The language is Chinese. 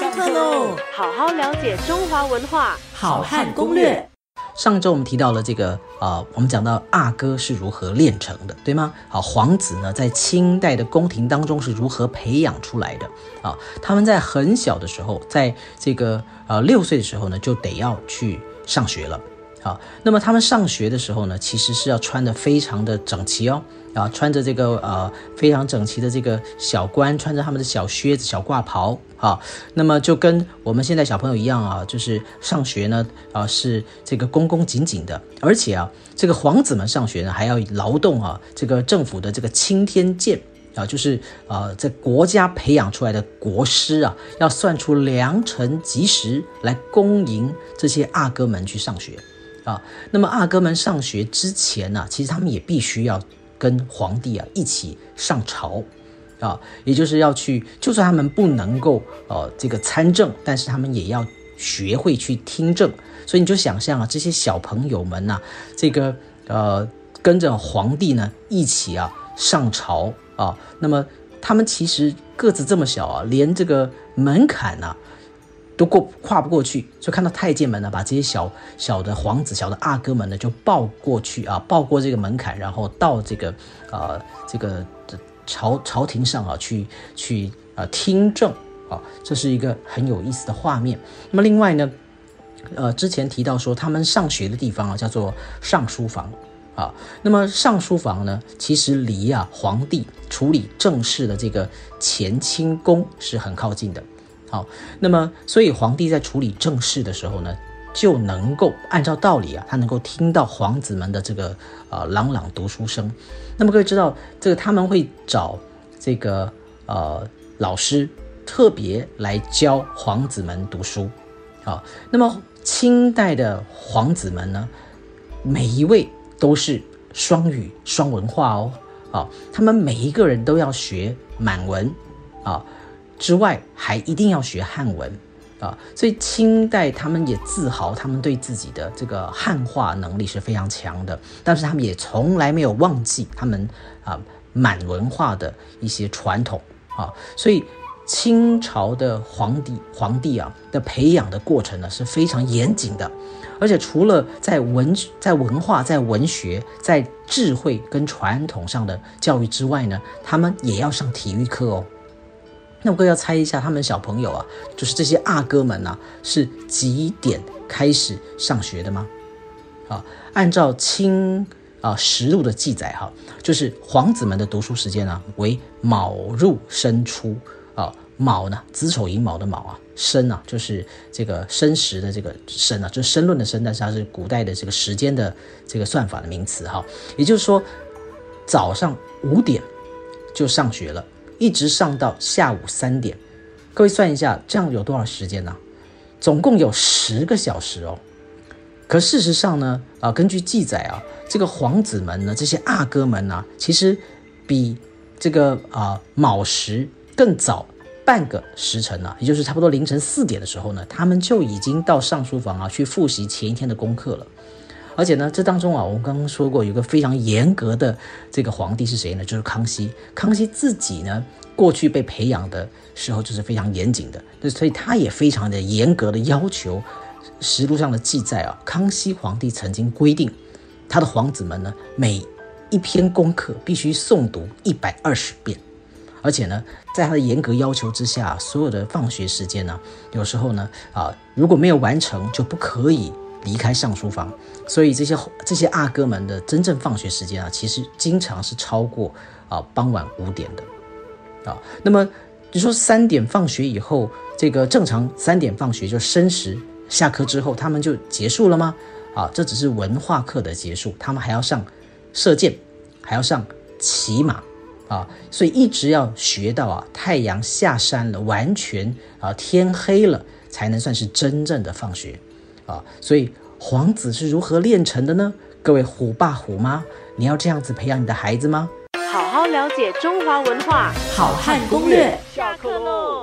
上课喽！好好了解中华文化，好汉攻略。上周我们提到了这个呃，我们讲到阿哥是如何炼成的，对吗？好，皇子呢，在清代的宫廷当中是如何培养出来的啊？他们在很小的时候，在这个呃六岁的时候呢，就得要去上学了。好，那么他们上学的时候呢，其实是要穿的非常的整齐哦，啊，穿着这个呃非常整齐的这个小冠，穿着他们的小靴子、小褂袍，啊，那么就跟我们现在小朋友一样啊，就是上学呢，啊是这个恭恭敬敬的，而且啊，这个皇子们上学呢，还要劳动啊，这个政府的这个青天剑。啊，就是呃在国家培养出来的国师啊，要算出良辰吉时来恭迎这些阿哥们去上学。啊，那么阿哥们上学之前呢，其实他们也必须要跟皇帝啊一起上朝，啊，也就是要去，就算他们不能够呃这个参政，但是他们也要学会去听政。所以你就想象啊，这些小朋友们呐，这个呃跟着皇帝呢一起啊上朝啊，那么他们其实个子这么小啊，连这个门槛呐。都过跨不过去，就看到太监们呢，把这些小小的皇子、小的阿哥们呢，就抱过去啊，抱过这个门槛，然后到这个呃这个朝朝廷上啊去去啊听政啊，这是一个很有意思的画面。那么另外呢，呃之前提到说他们上学的地方啊叫做尚书房啊，那么尚书房呢，其实离啊皇帝处理政事的这个乾清宫是很靠近的。好，那么所以皇帝在处理政事的时候呢，就能够按照道理啊，他能够听到皇子们的这个呃朗朗读书声。那么各位知道，这个他们会找这个呃老师特别来教皇子们读书。好，那么清代的皇子们呢，每一位都是双语双文化哦。啊，他们每一个人都要学满文啊。之外，还一定要学汉文啊，所以清代他们也自豪，他们对自己的这个汉化能力是非常强的。但是他们也从来没有忘记他们啊满文化的一些传统啊。所以清朝的皇帝皇帝啊的培养的过程呢是非常严谨的，而且除了在文在文化在文学在智慧跟传统上的教育之外呢，他们也要上体育课哦。那我更要猜一下，他们小朋友啊，就是这些阿哥们呐，是几点开始上学的吗？啊，按照清啊实录的记载哈，就是皇子们的读书时间呢为卯入申出啊，卯呢子丑寅卯的卯啊，申啊就是这个申时的这个申啊，就是申论的申，但是它是古代的这个时间的这个算法的名词哈，也就是说早上五点就上学了。一直上到下午三点，各位算一下，这样有多少时间呢？总共有十个小时哦。可事实上呢，啊，根据记载啊，这个皇子们呢，这些阿哥们呢，其实比这个啊卯时更早半个时辰呢，也就是差不多凌晨四点的时候呢，他们就已经到上书房啊去复习前一天的功课了。而且呢，这当中啊，我们刚刚说过，有个非常严格的这个皇帝是谁呢？就是康熙。康熙自己呢，过去被培养的时候就是非常严谨的，那所以他也非常的严格的要求。实录上的记载啊，康熙皇帝曾经规定，他的皇子们呢，每一篇功课必须诵读一百二十遍。而且呢，在他的严格要求之下，所有的放学时间呢，有时候呢，啊，如果没有完成，就不可以。离开上书房，所以这些这些阿哥们的真正放学时间啊，其实经常是超过啊傍晚五点的，啊，那么你说三点放学以后，这个正常三点放学就申时下课之后，他们就结束了吗？啊，这只是文化课的结束，他们还要上射箭，还要上骑马，啊，所以一直要学到啊太阳下山了，完全啊天黑了，才能算是真正的放学。啊，所以皇子是如何炼成的呢？各位虎爸虎妈，你要这样子培养你的孩子吗？好好了解中华文化，好汉攻略，下课喽。